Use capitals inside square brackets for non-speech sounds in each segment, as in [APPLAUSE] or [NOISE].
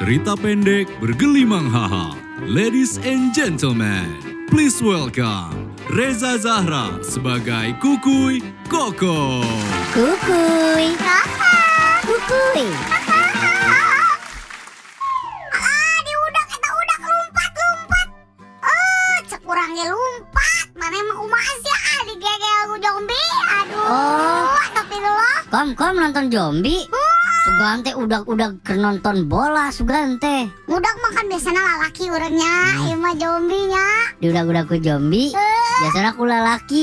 Cerita pendek bergelimang haha. Ladies and gentlemen, please welcome Reza Zahra sebagai Kukuy Koko. Kukuy. Kukuy. Ah, di udak eta udak lompat lompat. Oh, cek lompat. Mana emang ah zombie. Aduh. Oh. Kom kom nonton zombie. Sugante udah-udah ke nonton bola Sugante. Udak makan biasanya lalaki urangnya, Hmm. ieu mah zombinya. Di udah-udah ku zombie. Biasanya aku lalaki.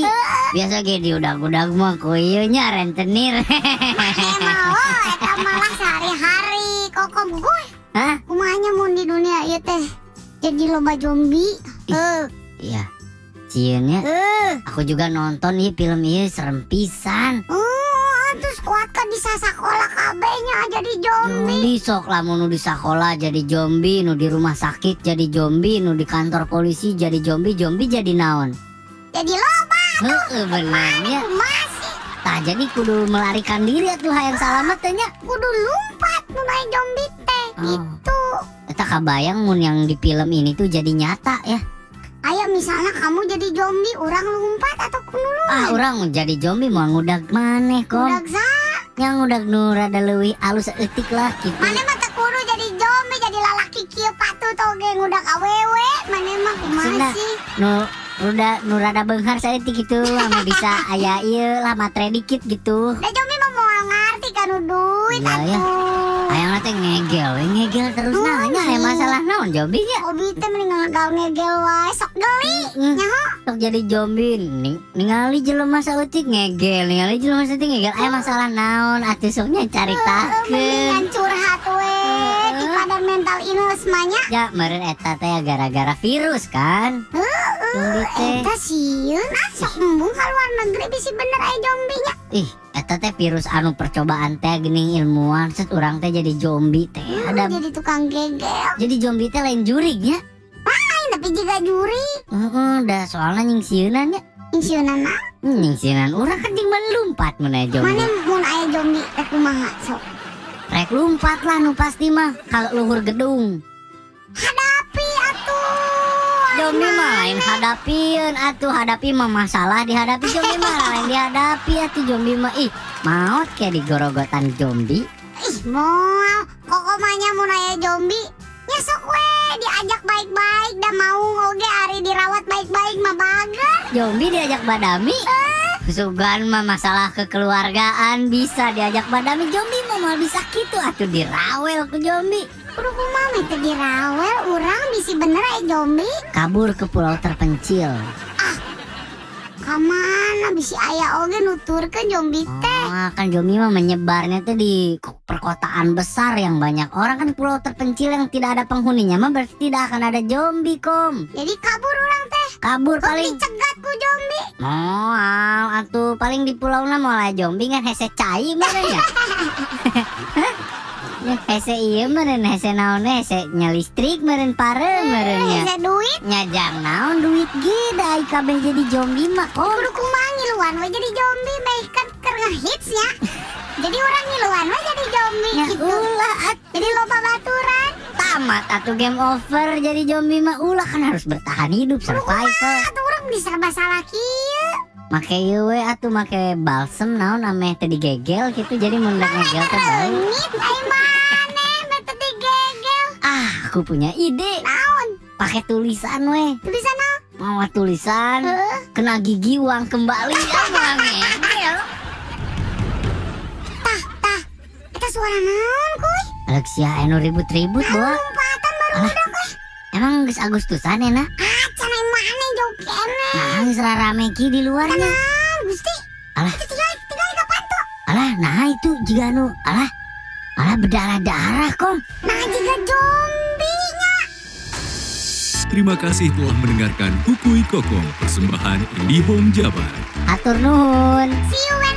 Biasa ge di udah-udah mah ku nya rentenir. Oh, eta malah sehari-hari kokom kuy. Hah? Kumanya mun di dunia ieu teh jadi lomba zombie. Eh, Iya. Cieunnya eh. aku juga nonton nih film ini serem pisan. Oh, kuat kan bisa sekolah kabehnya jadi zombie. Zombie sok lamun nu di sakola jadi zombie, nu di rumah sakit jadi zombie, nu di kantor polisi jadi zombie, zombie jadi naon. Jadi loba Heeh benernya. masih Tah jadi kudu melarikan diri atuh hayang salamet teh nya. kudu lompat mulai zombie teh Oh. gitu. Eta kabayang mun yang di film ini tuh jadi nyata ya. Ayo misalnya kamu jadi zombie, orang lompat atau kudu lu? Ah orang jadi zombie mau ngudag maneh kom. Udah Yang ngudag nu rada leuwih alus eutik lah gitu. mana mah teu kudu jadi zombie, jadi lalaki kieu patuh toge ngudak awewe, mana mah kumaha sih? Nu ruda nu rada beunghar saya gitu anu bisa aya ieu lah matre dikit gitu. Da zombie mah mau ngarti kan duit ya. atuh. Hayang teh ngegel, ngegel terus nanya aya masalah naon zombie nya. Hobi teh mending ngagal ngegel wae, sok geli. Nyaho, Sok jadi zombie ning, ningali jelema saeutik ngegel, ningali jelema saeutik ngegel aya masalah naon atuh soknya Eh, caritakeun. mendingan curhat we, di pada mental illness mah nya. Ya meureun eta teh gara-gara virus kan. Zombie teh. Eta sieun ah sok embung ka luar negeri bisi bener aya zombie nya. Ih, eta teh virus anu percobaan teh geuning ilmuwan set urang teh jadi zombie teh. Ada jadi tukang gegel. jadi zombie teh lain jurignya. Lain tapi juga juri. Heeh, da soalnya nyingsieunan ya. Insiunana. Hmm, Nyingsieunan urang kan jeung lumpat mun aya zombie. Mana mun aya zombie rek kumaha sok. Rek lumpat lah nu pasti mah kalau luhur gedung. Atuh. Zombie mah lain hadapieun atuh hadapi mah masalah dihadapi zombie mah lain dihadapi atuh zombie mah ih maot kayak digorogotan zombie. Ih, moal. Kokomanya mun aya zombie. Ya sok we diajak baik-baik dah mau oge ari dirawat baik-baik mah bager. Zombie diajak badami. Sugan mah masalah kekeluargaan bisa diajak badami zombie mah mal bisa gitu atuh dirawel ke zombie. Kumaha mah teu dirawel urang bisi bener aya zombie. Kabur ke pulau terpencil. Kamana bisi aya oge nuturkeun zombie teh. Oh, kan zombie mah menyebarnya tuh di ko- perkotaan besar yang banyak orang kan pulau terpencil yang tidak ada penghuninya mah berarti tidak akan ada zombie kom. Jadi kabur urang teh. Kabur Kok paling dicegat ku zombie. Oh, atuh paling di pulau na mulai zombie kan hese cai ya. [LAUGHS] Hese ieu meureun hese naon hese nya listrik meureun pare meureun ya. Aya duit. Nyajang naon duit ge da ai kabeh jadi zombie mah. Kudu kumaha ngiluan we jadi zombie baik kan keur ngehits ya. Jadi orang ngiluan we jadi zombie Ya gitu. ulah Jadi loba baturan. tamat atuh game over jadi zombie mah ulah kan harus bertahan hidup survival. Atuh urang diserba salah kieu. Make ieu we atuh make balsem naon ame teu digegel gitu jadi mun ngegel teh. Ah, aku punya ide. Naon? Pakai tulisan we. Tulisan naon? Mau tulisan Heeh. Kena gigi uang kembali apa ngegel. Tah, tah. Eta suara naon kuy? Alexia anu ribut-ribut bawa. Lompatan baru Alah. Emang geus Agustusan ya nah? Ah, cenah maneh jauh kene. Nah, geus rarame ki di luarnya. Tenang, Gusti. Alah. Itu tinggal tinggal di kapanto. Alah, nah itu juga anu. Alah. Alah berdarah-darah, Kom. Nah, juga zombinya. Terima kasih telah mendengarkan Kukuy Kokong persembahan IndiHome Jabar. Atur nuhun. See you when